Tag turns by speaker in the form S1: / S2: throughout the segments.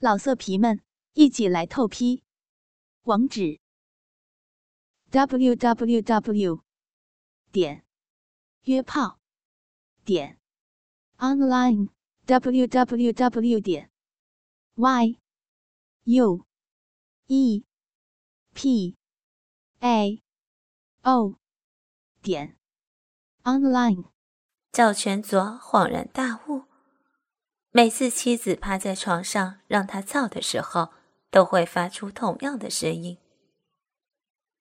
S1: 老色皮们，一起来透批！网址：w w w 点约炮点 online w w w 点 y u e p a o 点 online。
S2: 赵全左恍然大悟。每次妻子趴在床上让他操的时候，都会发出同样的声音。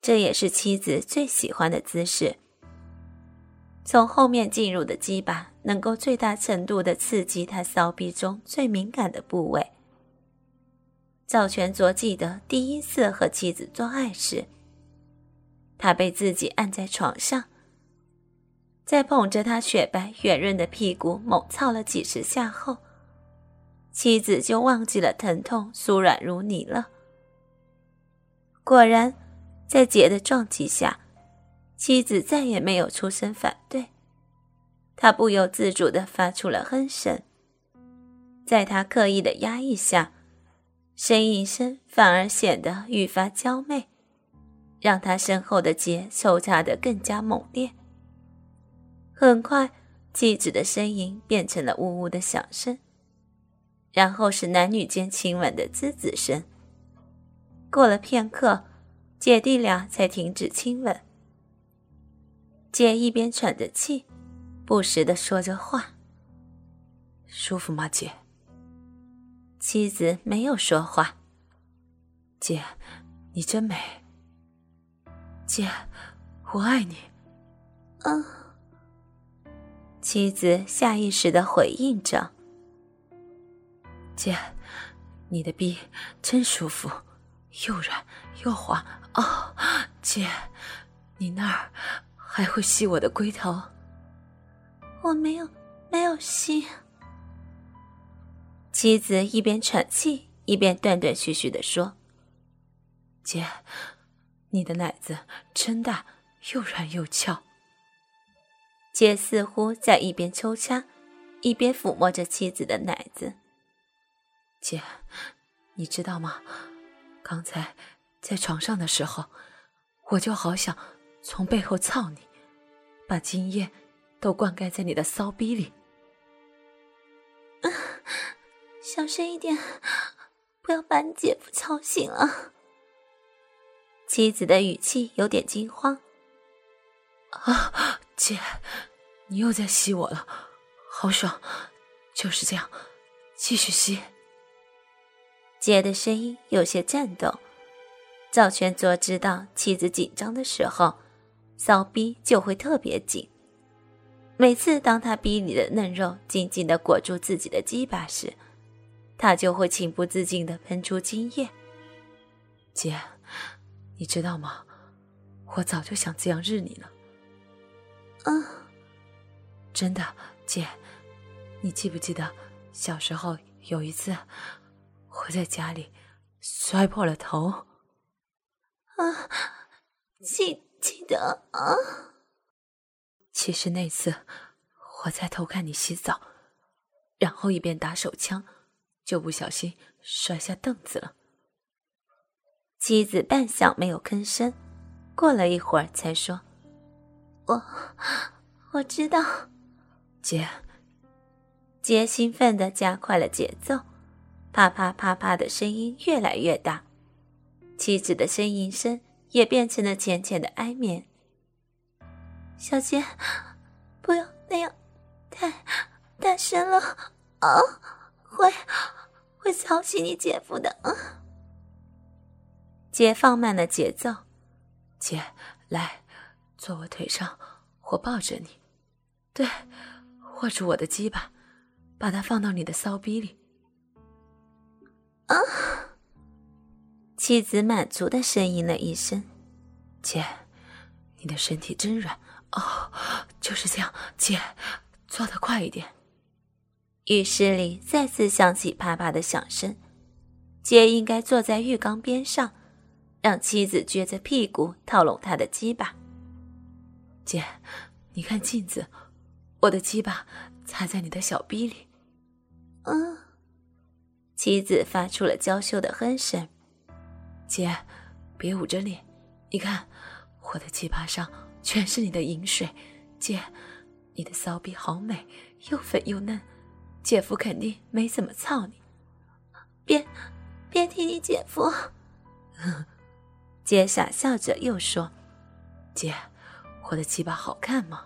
S2: 这也是妻子最喜欢的姿势。从后面进入的鸡巴，能够最大程度的刺激他骚逼中最敏感的部位。赵全卓记得第一次和妻子做爱时，他被自己按在床上，在捧着他雪白圆润的屁股猛操了几十下后。妻子就忘记了疼痛，酥软如泥了。果然，在杰的撞击下，妻子再也没有出声反对，他不由自主地发出了哼声。在他刻意的压抑下，呻吟声反而显得愈发娇媚，让他身后的杰抽插得更加猛烈。很快，妻子的呻吟变成了呜呜的响声。然后是男女间亲吻的滋滋声。过了片刻，姐弟俩才停止亲吻。姐一边喘着气，不时的说着话：“
S3: 舒服吗，姐？”
S2: 妻子没有说话。
S3: 姐，你真美。姐，我爱你。
S2: 嗯。妻子下意识的回应着。
S3: 姐，你的臂真舒服，又软又滑哦。姐，你那儿还会吸我的龟头？
S2: 我没有，没有吸。妻子一边喘气，一边断断续续的说：“
S3: 姐，你的奶子真大，又软又翘。”
S2: 姐似乎在一边抽插，一边抚摸着妻子的奶子。
S3: 姐，你知道吗？刚才在床上的时候，我就好想从背后操你，把精液都灌溉在你的骚逼里。
S2: 小声一点，不要把你姐夫吵醒了。妻子的语气有点惊慌。
S3: 啊，姐，你又在吸我了，好爽，就是这样，继续吸。
S2: 姐的声音有些颤抖。赵全卓知道妻子紧张的时候，骚逼就会特别紧。每次当他逼你的嫩肉紧紧地裹住自己的鸡巴时，他就会情不自禁地喷出精液。
S3: 姐，你知道吗？我早就想这样日你了。
S2: 嗯，
S3: 真的，姐，你记不记得小时候有一次？我在家里摔破了头，
S2: 啊，记记得啊。
S3: 其实那次我在偷看你洗澡，然后一边打手枪，就不小心摔下凳子了。
S2: 妻子半晌没有吭声，过了一会儿才说：“我我知道。”
S3: 姐，
S2: 姐兴奋的加快了节奏。啪啪啪啪的声音越来越大，妻子的呻吟声也变成了浅浅的哀眠。小杰，不要那样，太大声了啊！会会吵醒你姐夫的。啊姐放慢了节奏，
S3: 姐，来，坐我腿上，我抱着你，对，握住我的鸡巴，把它放到你的骚逼里。
S2: 啊！妻子满足的呻吟了一声：“
S3: 姐，你的身体真软哦，就是这样，姐，做的快一点。”
S2: 浴室里再次响起啪啪的响声。姐应该坐在浴缸边上，让妻子撅着屁股套拢他的鸡巴。
S3: 姐，你看镜子，我的鸡巴插在你的小逼里。
S2: 嗯。妻子发出了娇羞的哼声：“
S3: 姐，别捂着脸，你看我的鸡巴上全是你的饮水。姐，你的骚逼好美，又粉又嫩，姐夫肯定没怎么操你。
S2: 别，别提你姐夫。”姐傻笑着又说：“
S3: 姐，我的鸡巴好看吗？”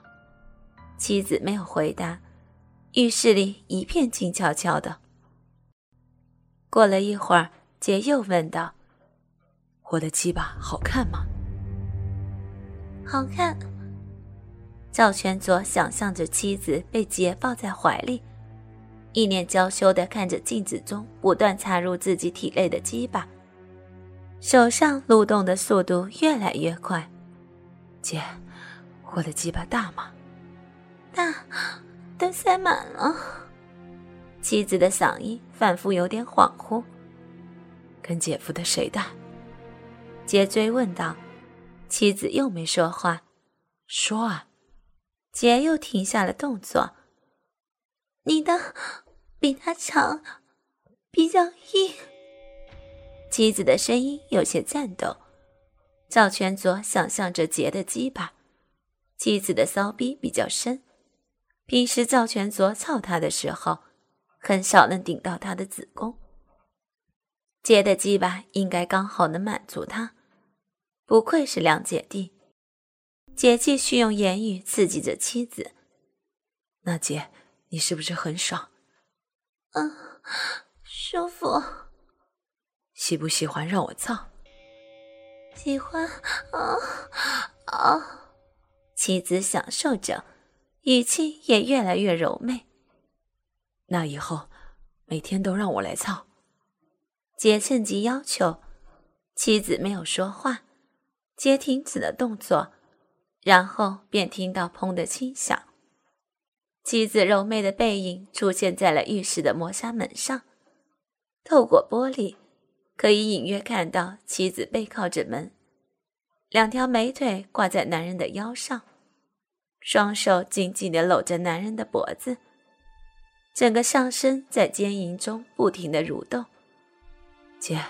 S2: 妻子没有回答，浴室里一片静悄悄的。过了一会儿，杰又问道：“
S3: 我的鸡巴好看吗？”“
S2: 好看。”赵全卓想象着妻子被杰抱在怀里，一脸娇羞的看着镜子中不断插入自己体内的鸡巴，手上蠕动的速度越来越快。
S3: “姐，我的鸡巴大吗？”“
S2: 大，都塞满了。”妻子的嗓音反复有点恍惚。
S3: 跟姐夫的谁的？
S2: 杰追问道。妻子又没说话。
S3: 说啊！
S2: 杰又停下了动作。你的比他长，比较硬。妻子的声音有些颤抖。赵全卓想象着杰的鸡巴。妻子的骚逼比较深。平时赵全卓操他的时候。很少能顶到他的子宫，接的鸡巴应该刚好能满足他。不愧是两姐弟，姐继续用言语刺激着妻子。
S3: 那姐，你是不是很爽？
S2: 嗯，舒服。
S3: 喜不喜欢让我操？
S2: 喜欢。啊啊！妻子享受着，语气也越来越柔媚。
S3: 那以后，每天都让我来操。
S2: 杰趁机要求，妻子没有说话，接停止了动作，然后便听到砰的轻响。妻子柔媚的背影出现在了浴室的磨砂门上，透过玻璃，可以隐约看到妻子背靠着门，两条美腿挂在男人的腰上，双手紧紧地搂着男人的脖子。整个上身在奸淫中不停的蠕动，
S3: 姐，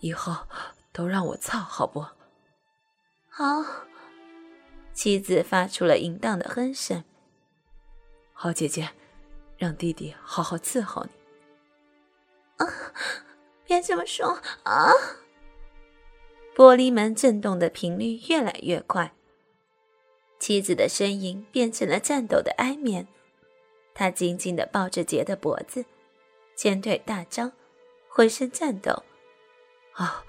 S3: 以后都让我操好不？
S2: 好。妻子发出了淫荡的哼声。
S3: 好姐姐，让弟弟好好伺候你。
S2: 啊，别这么说啊！玻璃门震动的频率越来越快，妻子的声音变成了颤抖的哀绵。他紧紧地抱着杰的脖子，前腿大张，浑身颤抖。
S3: 啊，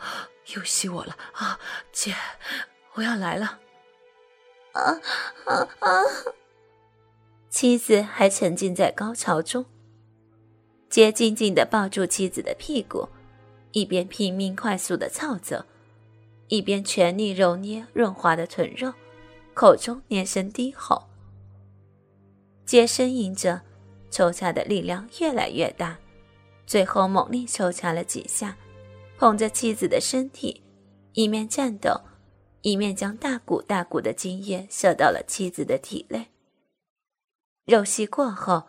S3: 又吸我了啊！姐，我要来了！
S2: 啊啊啊！妻子还沉浸在高潮中，杰紧紧地抱住妻子的屁股，一边拼命快速地操着，一边全力揉捏润滑的臀肉，口中连声低吼。杰呻吟着，抽插的力量越来越大，最后猛力抽插了几下，捧着妻子的身体，一面颤抖，一面将大股大股的精液射到了妻子的体内。肉戏过后，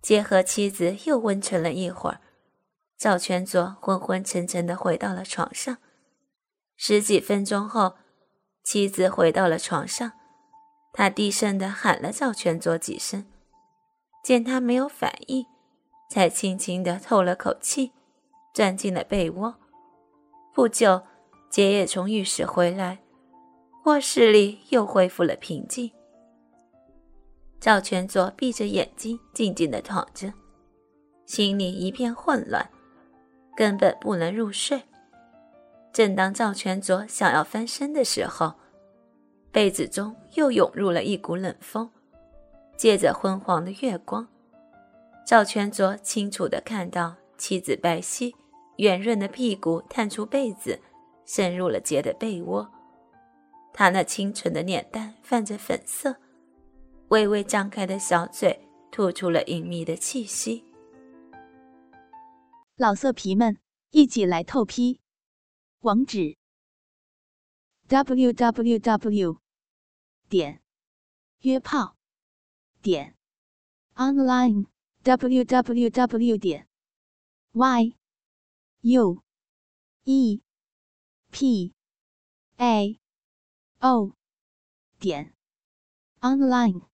S2: 杰和妻子又温存了一会儿，赵全卓昏昏沉沉的回到了床上。十几分钟后，妻子回到了床上，他低声的喊了赵全卓几声。见他没有反应，才轻轻地透了口气，钻进了被窝。不久，杰也从浴室回来，卧室里又恢复了平静。赵全卓闭着眼睛，静静地躺着，心里一片混乱，根本不能入睡。正当赵全卓想要翻身的时候，被子中又涌入了一股冷风。借着昏黄的月光，赵全卓清楚地看到妻子白皙、圆润的屁股探出被子，深入了杰的被窝。他那清纯的脸蛋泛着粉色，微微张开的小嘴吐出了隐秘的气息。
S1: 老色皮们，一起来透批！网址：w w w. 点约炮。点 online w w w. 点 y u e p a o 点 online。